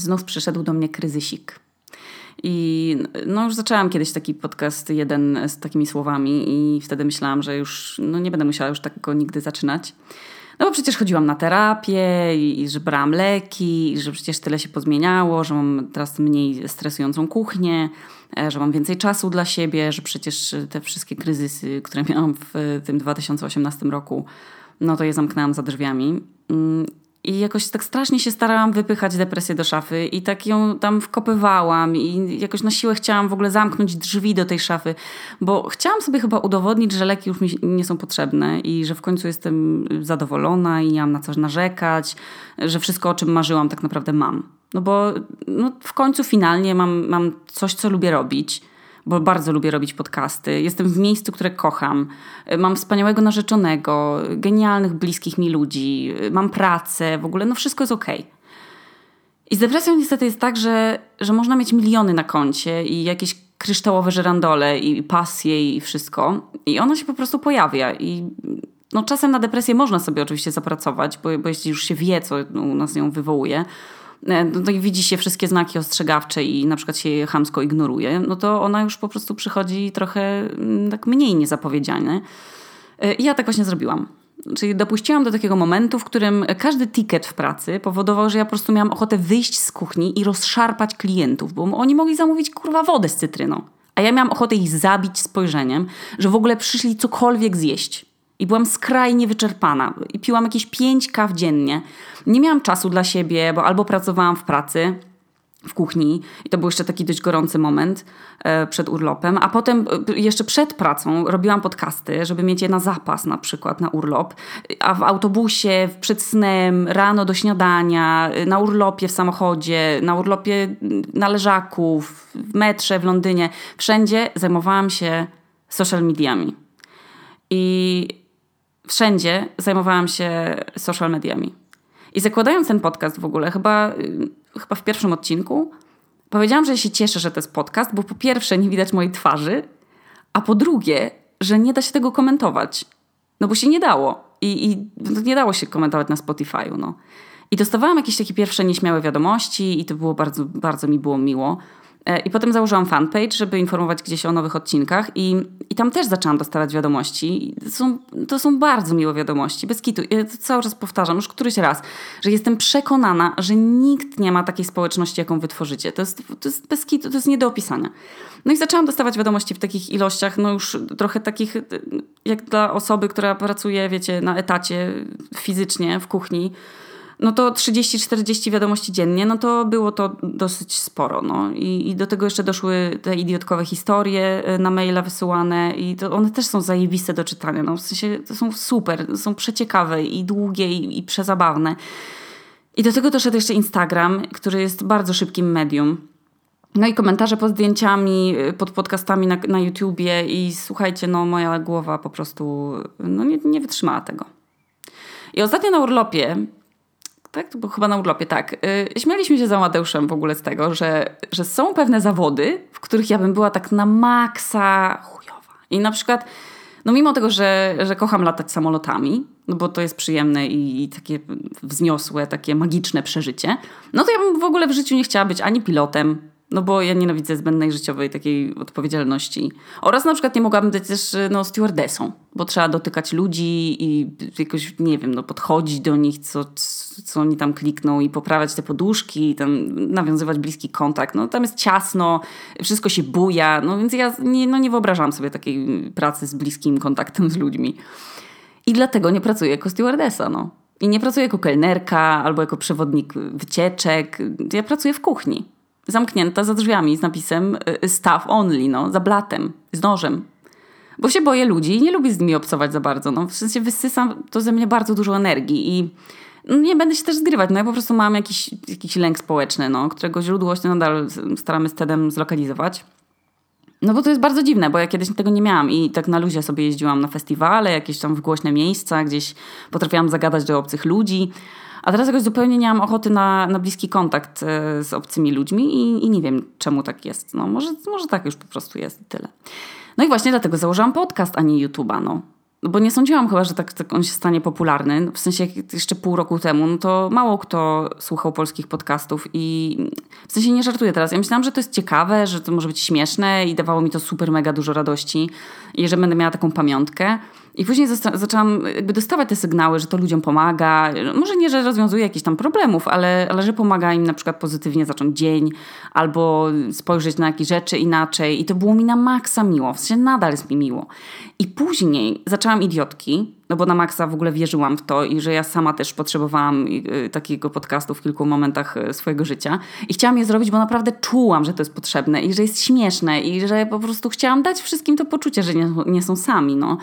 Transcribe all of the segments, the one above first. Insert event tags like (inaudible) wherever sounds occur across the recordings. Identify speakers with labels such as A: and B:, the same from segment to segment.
A: znów przyszedł do mnie kryzysik. I no już zaczęłam kiedyś taki podcast jeden z takimi słowami i wtedy myślałam, że już no nie będę musiała już tak go nigdy zaczynać. No bo przecież chodziłam na terapię i, i że brałam leki, i że przecież tyle się pozmieniało, że mam teraz mniej stresującą kuchnię, e, że mam więcej czasu dla siebie, że przecież te wszystkie kryzysy, które miałam w tym 2018 roku, no to je zamknęłam za drzwiami. I jakoś tak strasznie się starałam wypychać depresję do szafy i tak ją tam wkopywałam i jakoś na siłę chciałam w ogóle zamknąć drzwi do tej szafy, bo chciałam sobie chyba udowodnić, że leki już mi nie są potrzebne i że w końcu jestem zadowolona i nie mam na co narzekać, że wszystko o czym marzyłam tak naprawdę mam. No bo no, w końcu finalnie mam, mam coś, co lubię robić bo bardzo lubię robić podcasty. Jestem w miejscu, które kocham. Mam wspaniałego narzeczonego, genialnych, bliskich mi ludzi, mam pracę, w ogóle no wszystko jest okej. Okay. I z depresją niestety jest tak, że, że można mieć miliony na koncie i jakieś kryształowe żerandole i pasje i wszystko. I ona się po prostu pojawia. I no, czasem na depresję można sobie oczywiście zapracować, bo, bo jeśli już się wie, co u nas ją wywołuje, no to widzi się wszystkie znaki ostrzegawcze i na przykład się je chamsko ignoruje, no to ona już po prostu przychodzi trochę mm, tak mniej niezapowiedziane. E, I ja tak właśnie zrobiłam. Czyli dopuściłam do takiego momentu, w którym każdy ticket w pracy powodował, że ja po prostu miałam ochotę wyjść z kuchni i rozszarpać klientów, bo oni mogli zamówić kurwa wodę z cytryną. A ja miałam ochotę ich zabić spojrzeniem, że w ogóle przyszli cokolwiek zjeść. I byłam skrajnie wyczerpana. I piłam jakieś 5 kaw dziennie. Nie miałam czasu dla siebie, bo albo pracowałam w pracy, w kuchni i to był jeszcze taki dość gorący moment e, przed urlopem, a potem e, jeszcze przed pracą robiłam podcasty, żeby mieć je na zapas na przykład na urlop, a w autobusie, przed snem, rano do śniadania, na urlopie w samochodzie, na urlopie na leżaku, w metrze w Londynie, wszędzie zajmowałam się social mediami. I wszędzie zajmowałam się social mediami. I zakładając ten podcast w ogóle, chyba, y, chyba w pierwszym odcinku, powiedziałam, że się cieszę, że to jest podcast, bo po pierwsze nie widać mojej twarzy, a po drugie, że nie da się tego komentować. No bo się nie dało. I, i no nie dało się komentować na Spotify'u. No. I dostawałam jakieś takie pierwsze nieśmiałe wiadomości i to było bardzo, bardzo mi było miło. E, I potem założyłam fanpage, żeby informować gdzieś o nowych odcinkach i, i tam też zaczęłam dostawać wiadomości. To są, to są bardzo miłe wiadomości, bez kitu. Ja to cały czas powtarzam, już któryś raz, że jestem przekonana, że nikt nie ma takiej społeczności, jaką wytworzycie. To jest, to jest bez kitu, to jest nie do opisania. No i zaczęłam dostawać wiadomości w takich ilościach, no już trochę takich, jak dla osoby, która pracuje, wiecie, na etacie fizycznie w kuchni, no to 30-40 wiadomości dziennie, no to było to dosyć sporo. No. I, I, do tego jeszcze doszły te idiotkowe historie y, na maila wysyłane i to one też są zajebiste do czytania. No. W sensie to są super, są przeciekawe i długie i, i przezabawne. I do tego doszedł jeszcze Instagram, który jest bardzo szybkim medium. No i komentarze pod zdjęciami, y, pod podcastami na, na YouTubie i słuchajcie, no moja głowa po prostu no, nie, nie wytrzymała tego. I ostatnio na urlopie tak? Było chyba na urlopie, tak. Yy, śmialiśmy się za Mateuszem w ogóle z tego, że, że są pewne zawody, w których ja bym była tak na maksa chujowa. I na przykład, no mimo tego, że, że kocham latać samolotami, no bo to jest przyjemne i, i takie wzniosłe, takie magiczne przeżycie, no to ja bym w ogóle w życiu nie chciała być ani pilotem, no bo ja nienawidzę zbędnej życiowej takiej odpowiedzialności. Oraz na przykład nie mogłabym być też no, stewardessą, bo trzeba dotykać ludzi i jakoś, nie wiem, no, podchodzić do nich, co, co oni tam klikną i poprawiać te poduszki, tam nawiązywać bliski kontakt. No tam jest ciasno, wszystko się buja, no więc ja nie, no, nie wyobrażam sobie takiej pracy z bliskim kontaktem z ludźmi. I dlatego nie pracuję jako stewardessa, no. I nie pracuję jako kelnerka albo jako przewodnik wycieczek. Ja pracuję w kuchni zamknięta za drzwiami z napisem y, staff only, no, za blatem, z nożem. Bo się boję ludzi i nie lubię z nimi obcować za bardzo. No. W sensie wysysam to ze mnie bardzo dużo energii i no, nie będę się też zgrywać. No ja po prostu mam jakiś, jakiś lęk społeczny, no, którego źródło się nadal staramy z Tedem zlokalizować. No bo to jest bardzo dziwne, bo ja kiedyś tego nie miałam i tak na luzie sobie jeździłam na festiwale, jakieś tam w głośne miejsca, gdzieś potrafiłam zagadać do obcych ludzi, a teraz jakoś zupełnie nie mam ochoty na, na bliski kontakt e, z obcymi ludźmi i, i nie wiem, czemu tak jest. No, może, może tak już po prostu jest tyle. No i właśnie dlatego założyłam podcast, a nie YouTube'a. No. bo nie sądziłam chyba, że tak, tak on się stanie popularny. W sensie jeszcze pół roku temu, no to mało kto słuchał polskich podcastów i w sensie nie żartuję teraz. Ja myślałam, że to jest ciekawe, że to może być śmieszne i dawało mi to super mega dużo radości i że będę miała taką pamiątkę. I później zaczęłam jakby dostawać te sygnały, że to ludziom pomaga. Może nie, że rozwiązuje jakieś tam problemów, ale, ale że pomaga im na przykład pozytywnie zacząć dzień albo spojrzeć na jakieś rzeczy inaczej. I to było mi na maksa miło. W sensie nadal jest mi miło. I później zaczęłam idiotki, no bo na maksa w ogóle wierzyłam w to i że ja sama też potrzebowałam y, takiego podcastu w kilku momentach y, swojego życia. I chciałam je zrobić, bo naprawdę czułam, że to jest potrzebne i że jest śmieszne i że po prostu chciałam dać wszystkim to poczucie, że nie, nie są sami. No.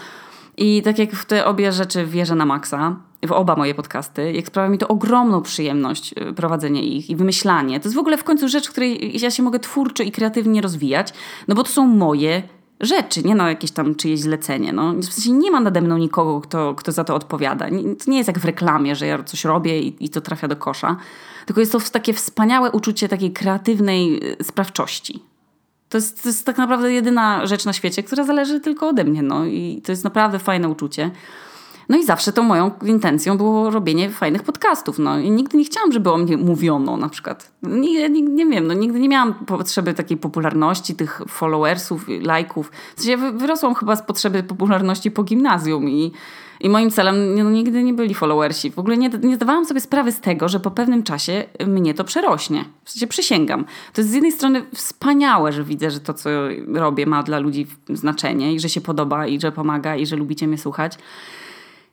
A: I tak jak w te obie rzeczy wierzę na maksa, w oba moje podcasty, jak sprawia mi to ogromną przyjemność y, prowadzenie ich i wymyślanie. To jest w ogóle w końcu rzecz, w której ja się mogę twórczo i kreatywnie rozwijać, no bo to są moje rzeczy, nie na jakieś tam czyjeś zlecenie. No. W sensie nie ma nade mną nikogo, kto, kto za to odpowiada. To nie jest jak w reklamie, że ja coś robię i, i to trafia do kosza. Tylko jest to takie wspaniałe uczucie takiej kreatywnej y, sprawczości. To jest, to jest tak naprawdę jedyna rzecz na świecie, która zależy tylko ode mnie. No. I to jest naprawdę fajne uczucie. No i zawsze tą moją intencją było robienie fajnych podcastów. No. I nigdy nie chciałam, żeby o mnie mówiono na przykład. Nie, nie, nie wiem, no, nigdy nie miałam potrzeby takiej popularności, tych followersów, lajków. W sensie wyrosłam chyba z potrzeby popularności po gimnazjum i, i moim celem no, nigdy nie byli followersi. W ogóle nie, nie zdawałam sobie sprawy z tego, że po pewnym czasie mnie to przerośnie. W sensie przysięgam. To jest z jednej strony wspaniałe, że widzę, że to, co robię, ma dla ludzi znaczenie i że się podoba i że pomaga i że lubicie mnie słuchać.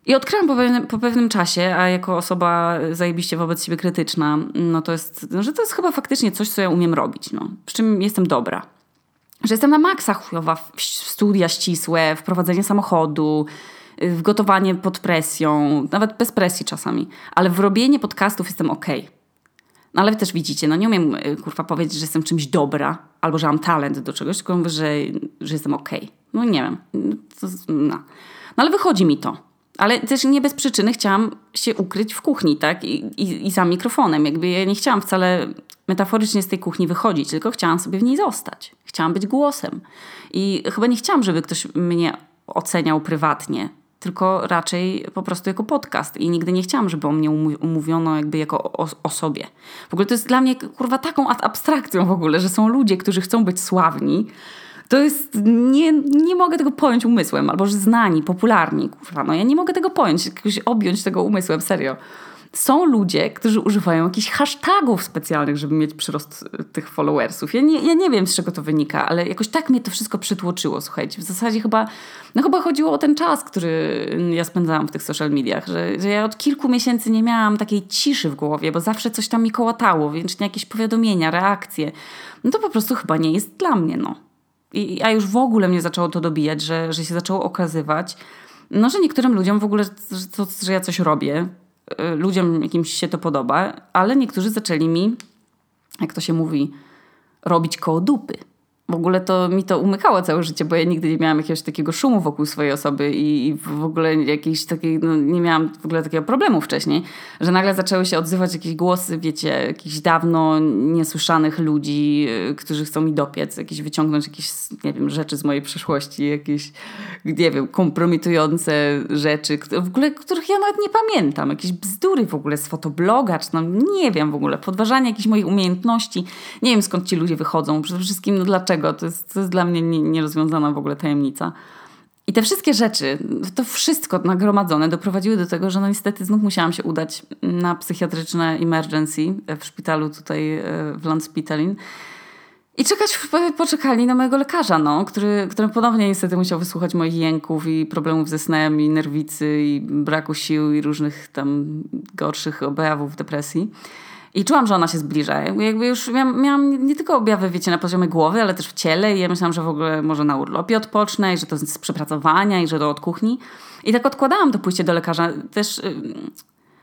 A: I odkryłam po pewnym, po pewnym, czasie, a jako osoba zajebiście wobec siebie krytyczna, no to jest, no, że to jest chyba faktycznie coś, co ja umiem robić, no, przy czym jestem dobra. Że jestem na maksa chujowa w studia ścisłe, w prowadzenie samochodu, w gotowanie pod presją, nawet bez presji czasami, ale w robienie podcastów jestem okej. Okay. No ale też widzicie, no nie umiem y, kurwa powiedzieć, że jestem czymś dobra, albo że mam talent do czegoś, tylko mówię, że, że jestem okej. Okay. No nie wiem. No. no ale wychodzi mi to. Ale też nie bez przyczyny chciałam się ukryć w kuchni, tak? I, i, I za mikrofonem. Jakby ja nie chciałam wcale metaforycznie z tej kuchni wychodzić, tylko chciałam sobie w niej zostać. Chciałam być głosem. I chyba nie chciałam, żeby ktoś mnie oceniał prywatnie, tylko raczej po prostu jako podcast. I nigdy nie chciałam, żeby o mnie umówiono jakby jako o, o, sobie. W ogóle to jest dla mnie kurwa taką abstrakcją w ogóle, że są ludzie, którzy chcą być sławni, to jest, nie, nie mogę tego pojąć umysłem, albo że znani, popularni, kurwa, no ja nie mogę tego pojąć, jakoś objąć tego umysłem, serio. Są ludzie, którzy używają jakichś hashtagów specjalnych, żeby mieć przyrost e, tych followersów. Ja nie, ja nie wiem, z czego to wynika, ale jakoś tak mnie to wszystko przytłoczyło, słuchajcie. W zasadzie chyba, no chyba chodziło o ten czas, który ja spędzałam w tych social mediach, że, że ja od kilku miesięcy nie miałam takiej ciszy w głowie, bo zawsze coś tam mi kołatało, więc jakieś powiadomienia, reakcje. No to po prostu chyba nie jest dla mnie, no. I, a już w ogóle mnie zaczęło to dobijać, że, że się zaczęło okazywać, no, że niektórym ludziom w ogóle, że, to, że ja coś robię, y, ludziom jakimś się to podoba, ale niektórzy zaczęli mi, jak to się mówi, robić koło dupy w ogóle to mi to umykało całe życie, bo ja nigdy nie miałam jakiegoś takiego szumu wokół swojej osoby i, i w ogóle jakiejś takiej, no, nie miałam w ogóle takiego problemu wcześniej, że nagle zaczęły się odzywać jakieś głosy, wiecie, jakichś dawno niesłyszanych ludzi, y, którzy chcą mi dopiec, jakieś wyciągnąć jakieś, nie wiem, rzeczy z mojej przeszłości, jakieś, nie wiem, kompromitujące rzeczy, w ogóle, których ja nawet nie pamiętam, jakieś bzdury w ogóle z fotobloga, czy tam, nie wiem w ogóle, podważanie jakichś moich umiejętności. Nie wiem skąd ci ludzie wychodzą, przede wszystkim, no dlaczego dlaczego. To jest, to jest dla mnie nierozwiązana w ogóle tajemnica. I te wszystkie rzeczy, to wszystko nagromadzone doprowadziły do tego, że no niestety znów musiałam się udać na psychiatryczne emergency w szpitalu tutaj e, w Landspitalin i czekać poczekalni na mojego lekarza, no, który, który ponownie niestety musiał wysłuchać moich jęków i problemów ze snem i nerwicy i braku sił i różnych tam gorszych objawów depresji. I czułam, że ona się zbliża. Jakby już miałam, miałam nie tylko objawy, wiecie, na poziomie głowy, ale też w ciele i ja myślałam, że w ogóle może na urlopie odpocznę i że to z przepracowania i że to od kuchni. I tak odkładałam to pójście do lekarza też... Yy,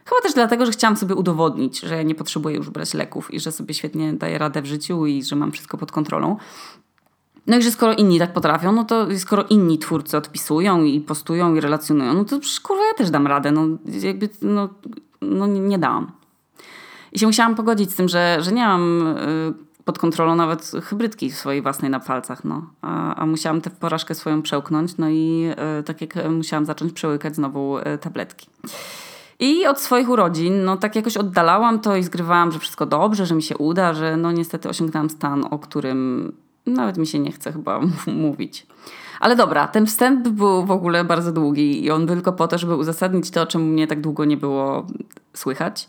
A: chyba też dlatego, że chciałam sobie udowodnić, że nie potrzebuję już brać leków i że sobie świetnie daję radę w życiu i że mam wszystko pod kontrolą. No i że skoro inni tak potrafią, no to skoro inni twórcy odpisują i postują i relacjonują, no to przecież kurwa ja też dam radę. No jakby, no, no nie dałam. I się musiałam pogodzić z tym, że, że nie mam y, pod kontrolą nawet hybrydki swojej własnej na palcach, no. A, a musiałam tę porażkę swoją przełknąć, no i e, tak jak musiałam zacząć przełykać znowu tabletki. I od swoich urodzin, no tak jakoś oddalałam to i zgrywałam, że wszystko dobrze, że mi się uda, że no niestety osiągnęłam stan, o którym nawet mi się nie chce chyba (laughs) mówić. Ale dobra, ten wstęp był w ogóle bardzo długi i on był tylko po to, żeby uzasadnić to, czemu mnie tak długo nie było słychać.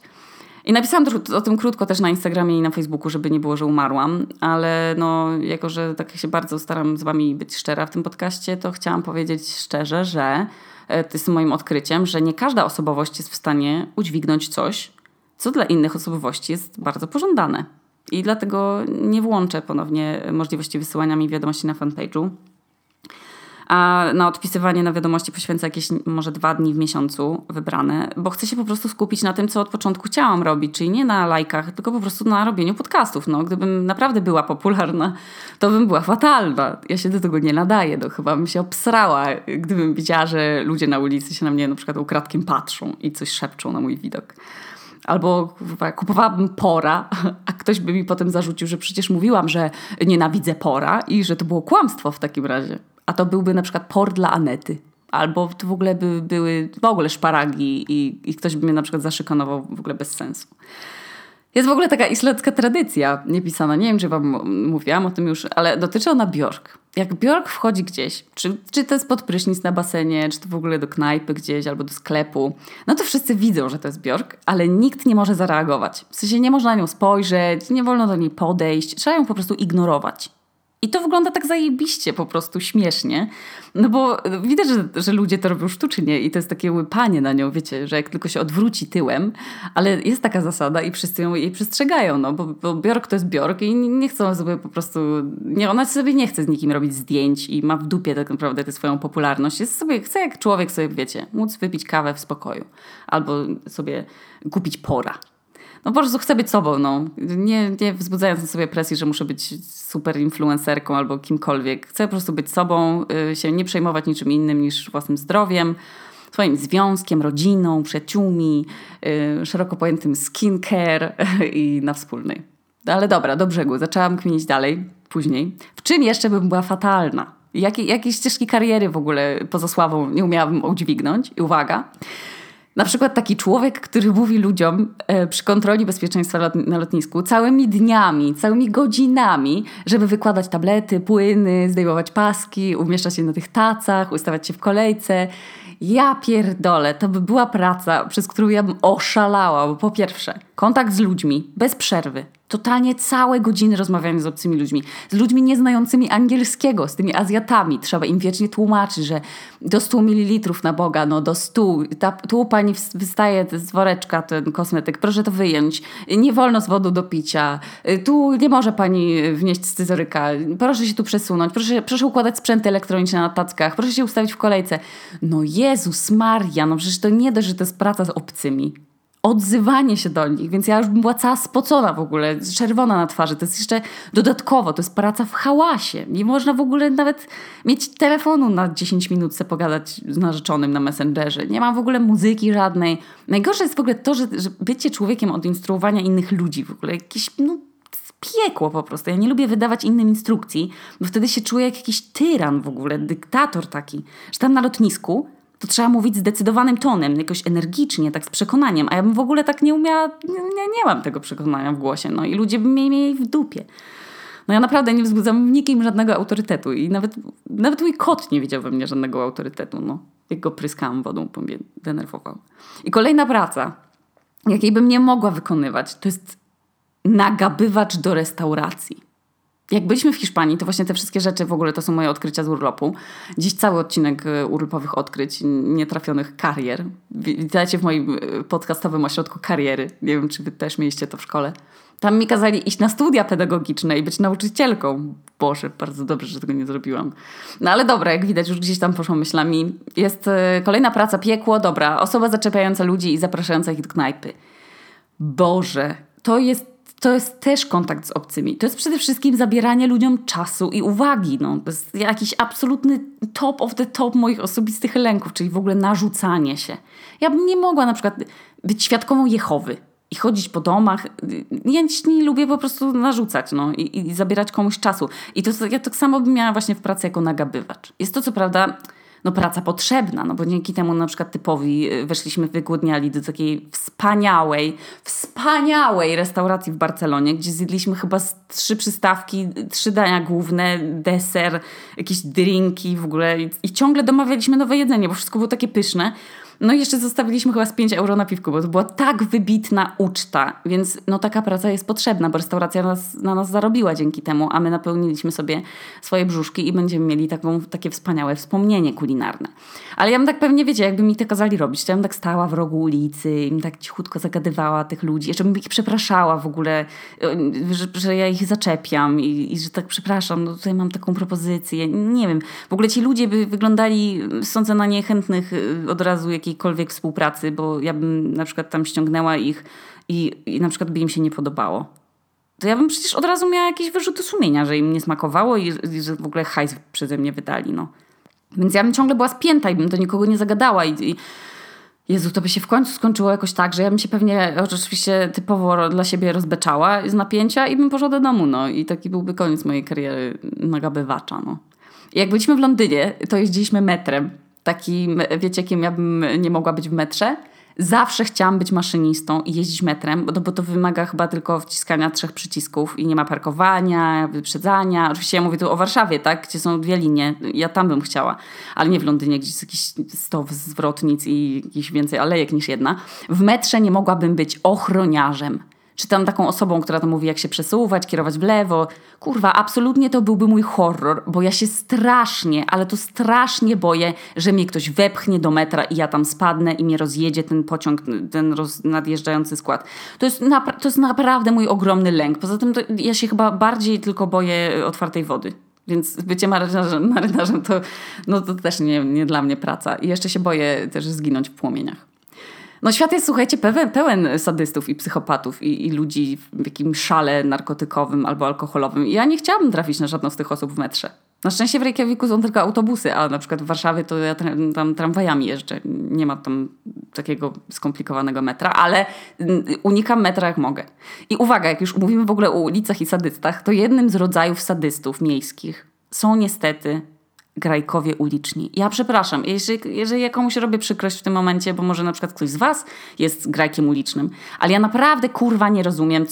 A: I napisałam o tym krótko też na Instagramie i na Facebooku, żeby nie było, że umarłam, ale no, jako że tak się bardzo staram z wami być szczera w tym podcaście, to chciałam powiedzieć szczerze, że e, to jest moim odkryciem, że nie każda osobowość jest w stanie udźwignąć coś, co dla innych osobowości jest bardzo pożądane. I dlatego nie włączę ponownie możliwości wysyłania mi wiadomości na fanpage'u a na odpisywanie na wiadomości poświęcę jakieś może dwa dni w miesiącu wybrane, bo chcę się po prostu skupić na tym, co od początku chciałam robić, czyli nie na lajkach, tylko po prostu na robieniu podcastów. No, gdybym naprawdę była popularna, to bym była fatalna. Ja się do tego nie nadaję, to chyba bym się obsrała, gdybym widziała, że ludzie na ulicy się na mnie na przykład ukradkiem patrzą i coś szepczą na mój widok. Albo kupowałabym pora, (laughs) a ktoś by mi potem zarzucił, że przecież mówiłam, że nienawidzę pora i że to było kłamstwo w takim razie a to byłby na przykład por dla Anety. Albo to w ogóle by były w ogóle szparagi i, i ktoś by mnie na przykład zaszykonował w ogóle bez sensu. Jest w ogóle taka islandzka tradycja niepisana, nie wiem czy wam mówiłam o tym już, ale dotyczy ona Bjork. Jak Bjork wchodzi gdzieś, czy, czy to jest pod prysznic na basenie, czy to w ogóle do knajpy gdzieś albo do sklepu, no to wszyscy widzą, że to jest Bjork, ale nikt nie może zareagować. W sensie nie można na nią spojrzeć, nie wolno do niej podejść, trzeba ją po prostu ignorować. I to wygląda tak zajebiście, po prostu śmiesznie. No bo widać, że, że ludzie to robią sztucznie i to jest takie łypanie na nią, wiecie, że jak tylko się odwróci tyłem, ale jest taka zasada i wszyscy ją jej przestrzegają, no bo, bo Bjork to jest Bjork i nie chcą sobie po prostu, nie, ona sobie nie chce z nikim robić zdjęć i ma w dupie tak naprawdę tę swoją popularność. Jest sobie, chce jak człowiek sobie, wiecie, móc wypić kawę w spokoju albo sobie kupić pora no po prostu chcę być sobą, no. Nie, nie wzbudzając na sobie presji, że muszę być super influencerką albo kimkolwiek. Chcę po prostu być sobą, y, się nie przejmować niczym innym niż własnym zdrowiem, swoim związkiem, rodziną, przyjaciółmi, y, szeroko pojętym skincare (laughs) i na wspólnej. Ale dobra, do brzegu. Zaczęłam kminić dalej, później. W czym jeszcze bym była fatalna? Jakie, jakie ścieżki kariery w ogóle poza sławą nie umiałabym udźwignąć? I uwaga, na przykład taki człowiek, który mówi ludziom e, przy kontroli bezpieczeństwa na lotnisku całymi dniami, całymi godzinami, żeby wykładać tablety, płyny, zdejmować paski, umieszczać się na tych tacach, ustawiać się w kolejce. Ja pierdolę, to by była praca, przez którą ja bym oszalała, bo po pierwsze, kontakt z ludźmi bez przerwy, totalnie całe godziny rozmawiania z obcymi ludźmi, z ludźmi nieznającymi angielskiego, z tymi Azjatami. Trzeba im wiecznie tłumaczyć, że do 100 ml na Boga, no do 100. Ta, tu pani wystaje z woreczka ten kosmetyk, proszę to wyjąć. Nie wolno z wodą do picia. Tu nie może pani wnieść scyzoryka. Proszę się tu przesunąć. Proszę, proszę układać sprzęty elektroniczne na tackach. Proszę się ustawić w kolejce. No Jezus Maria, no przecież to nie dość, że to jest praca z obcymi odzywanie się do nich, więc ja już była cała spocona w ogóle, czerwona na twarzy. To jest jeszcze dodatkowo, to jest praca w hałasie. Nie można w ogóle nawet mieć telefonu na 10 minut, sobie pogadać z narzeczonym na Messengerze. Nie ma w ogóle muzyki żadnej. Najgorsze jest w ogóle to, że, że bycie człowiekiem od instruowania innych ludzi w ogóle jakieś, no piekło po prostu. Ja nie lubię wydawać innym instrukcji, bo wtedy się czuję jak jakiś tyran w ogóle, dyktator taki. Że tam na lotnisku to trzeba mówić zdecydowanym tonem, jakoś energicznie, tak z przekonaniem. A ja bym w ogóle tak nie umiała, nie, nie mam tego przekonania w głosie. No i ludzie by mnie mieli w dupie. No ja naprawdę nie wzbudzam w nikim żadnego autorytetu i nawet, nawet mój kot nie widział we mnie żadnego autorytetu. No. Jak go pryskałam wodą, bo mnie denerwował. I kolejna praca, jakiej bym nie mogła wykonywać, to jest nagabywacz do restauracji. Jak byliśmy w Hiszpanii, to właśnie te wszystkie rzeczy w ogóle to są moje odkrycia z urlopu. Dziś cały odcinek e, urlopowych odkryć, nietrafionych karier. Witajcie w moim e, podcastowym ośrodku kariery. Nie wiem, czy wy też mieliście to w szkole. Tam mi kazali iść na studia pedagogiczne i być nauczycielką. Boże, bardzo dobrze, że tego nie zrobiłam. No ale dobra, jak widać, już gdzieś tam poszło myślami. Jest e, kolejna praca, piekło, dobra. Osoba zaczepiająca ludzi i zapraszająca ich do knajpy. Boże, to jest to jest też kontakt z obcymi. To jest przede wszystkim zabieranie ludziom czasu i uwagi. No. To jest jakiś absolutny top of the top moich osobistych lęków, czyli w ogóle narzucanie się. Ja bym nie mogła na przykład być świadkową Jehowy i chodzić po domach. Ja nie lubię po prostu narzucać no, i, i zabierać komuś czasu. I to ja tak samo bym miała właśnie w pracy jako nagabywacz. Jest to co prawda no, praca potrzebna, no bo dzięki temu na przykład typowi y, weszliśmy wygłodniali do takiej wspaniałej, wspaniałej restauracji w Barcelonie, gdzie zjedliśmy chyba trzy przystawki, trzy dania główne, deser, jakieś drinki w ogóle i, i ciągle domawialiśmy nowe jedzenie, bo wszystko było takie pyszne. No i jeszcze zostawiliśmy chyba z 5 euro na piwku, bo to była tak wybitna uczta, więc no taka praca jest potrzebna, bo restauracja nas, na nas zarobiła dzięki temu, a my napełniliśmy sobie swoje brzuszki i będziemy mieli taką, takie wspaniałe wspomnienie kulinarne. Ale ja bym tak pewnie, wiecie, jakby mi to kazali robić, to ja bym tak stała w rogu ulicy i tak cichutko zagadywała tych ludzi, jeszcze bym ich przepraszała w ogóle, że, że ja ich zaczepiam i, i, że tak przepraszam, no tutaj mam taką propozycję, nie wiem. W ogóle ci ludzie by wyglądali, sądzę na niechętnych y, od razu jakiejkolwiek współpracy, bo ja bym na przykład tam ściągnęła ich i, i na przykład by im się nie podobało. To ja bym przecież od razu miała jakieś wyrzuty sumienia, że im nie smakowało i, i że w ogóle hajs przeze mnie wydali, no. Więc ja bym ciągle była spięta i bym do nikogo nie zagadała i, i Jezu, to by się w końcu skończyło jakoś tak, że ja bym się pewnie oczywiście typowo dla siebie rozbeczała z napięcia i bym poszła do domu, no. I taki byłby koniec mojej kariery nagabywacza, no. I jak byliśmy w Londynie, to jeździliśmy metrem takim, wiecie, kim ja bym nie mogła być w metrze. Zawsze chciałam być maszynistą i jeździć metrem, bo, bo to wymaga chyba tylko wciskania trzech przycisków i nie ma parkowania, wyprzedzania. Oczywiście ja mówię tu o Warszawie, tak? Gdzie są dwie linie. Ja tam bym chciała, ale nie w Londynie, gdzie jest jakiś sto zwrotnic i jakiś więcej alejek niż jedna. W metrze nie mogłabym być ochroniarzem czy tam taką osobą, która to mówi, jak się przesuwać, kierować w lewo. Kurwa, absolutnie to byłby mój horror, bo ja się strasznie, ale to strasznie boję, że mnie ktoś wepchnie do metra i ja tam spadnę i mnie rozjedzie ten pociąg, ten roz, nadjeżdżający skład. To jest, to jest naprawdę mój ogromny lęk. Poza tym ja się chyba bardziej tylko boję otwartej wody. Więc bycie marynarzem, marynarzem to, no to też nie, nie dla mnie praca. I jeszcze się boję też zginąć w płomieniach. No świat jest, słuchajcie, pełen, pełen sadystów i psychopatów i, i, ludzi w jakimś szale narkotykowym albo alkoholowym. Ja nie chciałabym trafić na żadną z tych osób w metrze. Na szczęście w Reykjaviku są tylko autobusy, a na przykład w Warszawie to ja tam tramwajami jeżdżę. Nie ma tam takiego skomplikowanego metra, ale unikam metra jak mogę. I uwaga, jak już mówimy w ogóle o ulicach i sadystach, to jednym z rodzajów sadystów miejskich są niestety grajkowie uliczni. Ja przepraszam, jeżeli, jeżeli ja komuś robię przykrość w tym momencie, bo może na przykład ktoś z was jest grajkiem ulicznym, ale ja naprawdę kurwa nie rozumiem.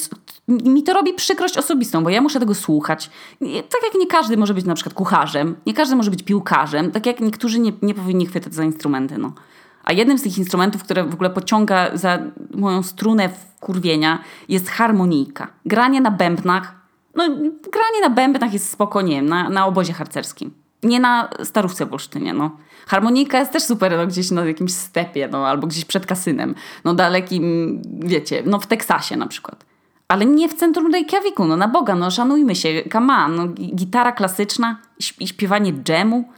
A: Mi to robi przykrość osobistą, bo ja muszę tego słuchać. Tak jak nie każdy może być na przykład kucharzem, nie każdy może być piłkarzem, tak jak niektórzy nie, nie powinni chwytać za instrumenty. No. A jednym z tych instrumentów, które w ogóle pociąga za moją strunę kurwienia jest harmonijka. Granie na bębnach. No, granie na bębnach jest spoko, nie wiem, na, na obozie harcerskim nie na starówce w Olsztynie, no. Harmonika jest też super, no, gdzieś na jakimś stepie, no, albo gdzieś przed kasynem, no, dalekim, wiecie, no, w Teksasie na przykład. Ale nie w centrum Reykjaviku, no, na Boga, no, szanujmy się, come on, no, gitara klasyczna i śpiewanie dżemu,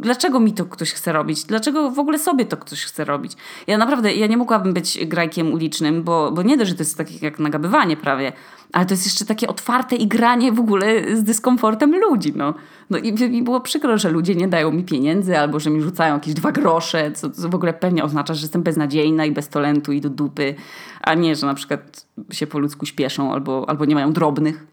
A: dlaczego mi to ktoś chce robić? Dlaczego w ogóle sobie to ktoś chce robić? Ja naprawdę, ja nie mogłabym być grajkiem ulicznym, bo, bo nie dość, że to jest takie jak nagabywanie prawie, ale to jest jeszcze takie otwarte i granie w ogóle z dyskomfortem ludzi, no. no i mi było przykro, że ludzie nie dają mi pieniędzy albo że mi rzucają jakieś dwa grosze, co, co w ogóle pewnie oznacza, że jestem beznadziejna i bez talentu i do dupy, a nie, że na przykład się po ludzku śpieszą albo, albo nie mają drobnych.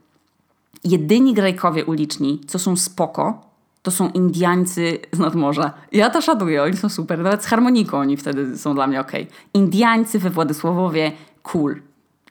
A: Jedyni grajkowie uliczni, co są spoko, to są Indiańcy z nadmorza. Ja to szanuję, oni są super. Nawet z harmoniką oni wtedy są dla mnie ok. Indiańcy we Władysławowie, cool.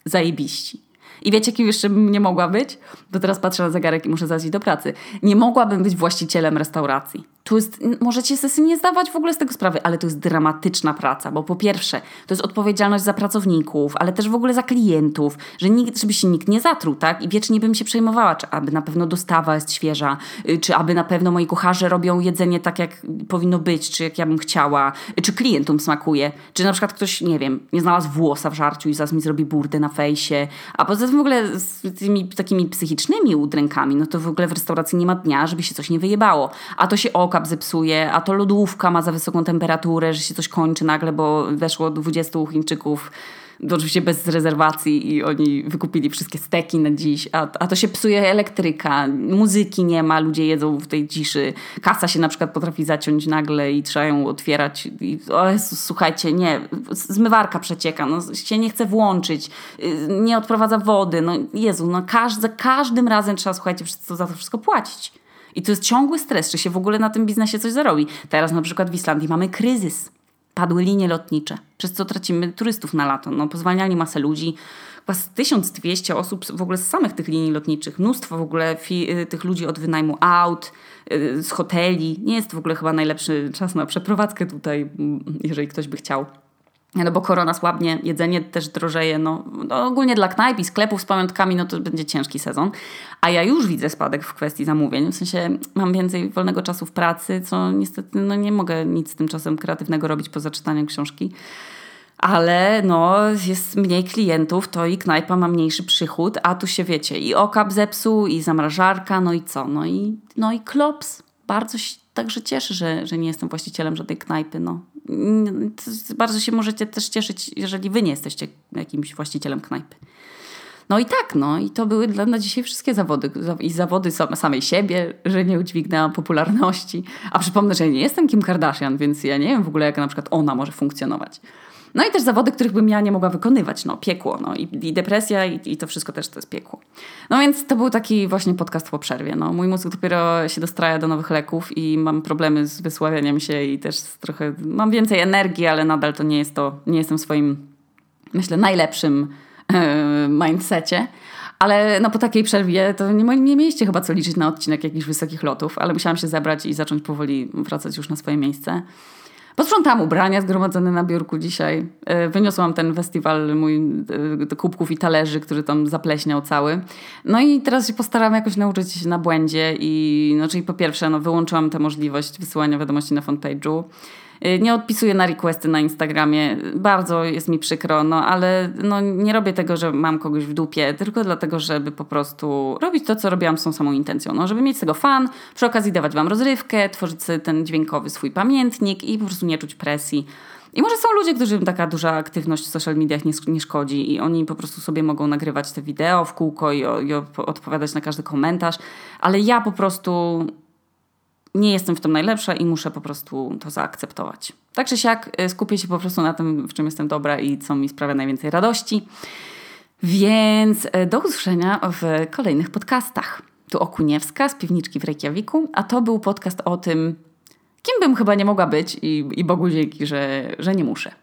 A: Zajebiści. I wiecie, kim jeszcze bym nie mogła być? Bo teraz patrzę na zegarek i muszę zajść do pracy. Nie mogłabym być właścicielem restauracji. Tu jest, możecie sobie nie zdawać w ogóle z tego sprawy, ale to jest dramatyczna praca, bo po pierwsze, to jest odpowiedzialność za pracowników, ale też w ogóle za klientów, że nikt, żeby się nikt nie zatruł, tak? I wiecznie bym się przejmowała, czy aby na pewno dostawa jest świeża, y, czy aby na pewno moi kucharze robią jedzenie tak, jak powinno być, czy jak ja bym chciała, y, czy klientom smakuje, czy na przykład ktoś, nie wiem, nie znalazł włosa w żarciu i zaraz mi zrobi burdę na fejsie, a poza tym w ogóle z tymi takimi psychicznymi udrękami, no to w ogóle w restauracji nie ma dnia, żeby się coś nie wyjebało, a to się okap zepsuje, a to lodówka ma za wysoką temperaturę, że się coś kończy nagle, bo weszło 20 Chińczyków oczywiście bez rezerwacji i oni wykupili wszystkie steki na dziś, a, a to się psuje elektryka, muzyki nie ma, ludzie jedzą w tej ciszy, kasa się na przykład potrafi zaciąć nagle i trzeba ją otwierać. I, o Jezus, słuchajcie, nie, zmywarka przecieka, no, się nie chce włączyć, y, nie odprowadza wody, no Jezu, no każ, za każdym razem trzeba, słuchajcie, za to wszystko płacić. I to jest ciągły stres, czy się w ogóle na tym biznesie coś zarobi. Teraz na przykład w Islandii mamy kryzys. Padły linie lotnicze, przez co tracimy turystów na lato. No, pozwalniali masę ludzi. Chyba z 1200 osób w ogóle z samych tych linii lotniczych. Mnóstwo w ogóle y, tych ludzi od wynajmu aut, y, z hoteli. Nie jest w ogóle chyba najlepszy czas na przeprowadzkę tutaj, jeżeli ktoś by chciał. No bo korona słabnie, jedzenie też drożeje, no, no, ogólnie dla knajp i sklepów z pamiątkami, no to będzie ciężki sezon. A ja już widzę spadek w kwestii zamówień, w sensie mam więcej wolnego czasu w pracy, co niestety no, nie mogę nic z tym czasem kreatywnego robić poza czytaniem książki. Ale no, jest mniej klientów, to i knajpa ma mniejszy przychód, a tu się wiecie, i okap zepsuł, i zamrażarka, no i co? No i, no i klops. Bardzo się także cieszę, że, że nie jestem właścicielem żadnej knajpy. No. Bardzo się możecie też cieszyć, jeżeli wy nie jesteście jakimś właścicielem knajpy. No i tak, no i to były dla na dzisiaj wszystkie zawody. I zawody samej siebie, że nie udźwignęłam popularności. A przypomnę, że ja nie jestem Kim Kardashian, więc ja nie wiem w ogóle, jak na przykład ona może funkcjonować. No i też zawody, których bym ja nie mogła wykonywać. No, piekło. No, i, i depresja, i, i, to wszystko też to jest piekło. No więc to był taki właśnie podcast po przerwie. No, mój mózg dopiero się dostraja do nowych leków i mam problemy z wysławianiem się i też trochę mam więcej energii, ale nadal to nie jest to, nie jestem w swoim, myślę, najlepszym yy, mindsetie. Ale no po takiej przerwie to nie, nie mieliście chyba co liczyć na odcinek jakichś wysokich lotów, ale musiałam się zebrać i zacząć powoli wracać już na swoje miejsce. Posprzątałam ubrania zgromadzone na biurku dzisiaj. E, wyniosłam ten festiwal mój e, kubków i talerzy, który tam zapleśniał cały. No i teraz się postaram jakoś nauczyć się na błędzie i no, czyli po pierwsze no, wyłączyłam tę możliwość wysyłania wiadomości na fanpage'u. Y, nie odpisuję na requesty na Instagramie. Bardzo jest mi przykro, no ale no, nie robię tego, że mam kogoś w dupie, tylko dlatego, żeby po prostu robić to, co robiłam z tą samą intencją. No, żeby mieć z tego fan, przy okazji dawać wam rozrywkę, tworzyć sobie ten dźwiękowy swój pamiętnik i po prostu nie czuć presji. I może są ludzie, którym taka duża aktywność w social mediach nie, nie szkodzi i oni po prostu sobie mogą nagrywać te wideo w kółko i, i odpowiadać na każdy komentarz, ale ja po prostu nie jestem w tym najlepsza i muszę po prostu to zaakceptować. Tak czy siak y, skupię się po prostu na tym, w czym jestem dobra i co mi sprawia najwięcej radości. Więc y, do usłyszenia w kolejnych podcastach. Tu Okuniewska z Piwniczki w Reykjaviku, a to był podcast o tym, kim bym chyba nie mogła być i, i Bogu dzięki, że, że nie muszę.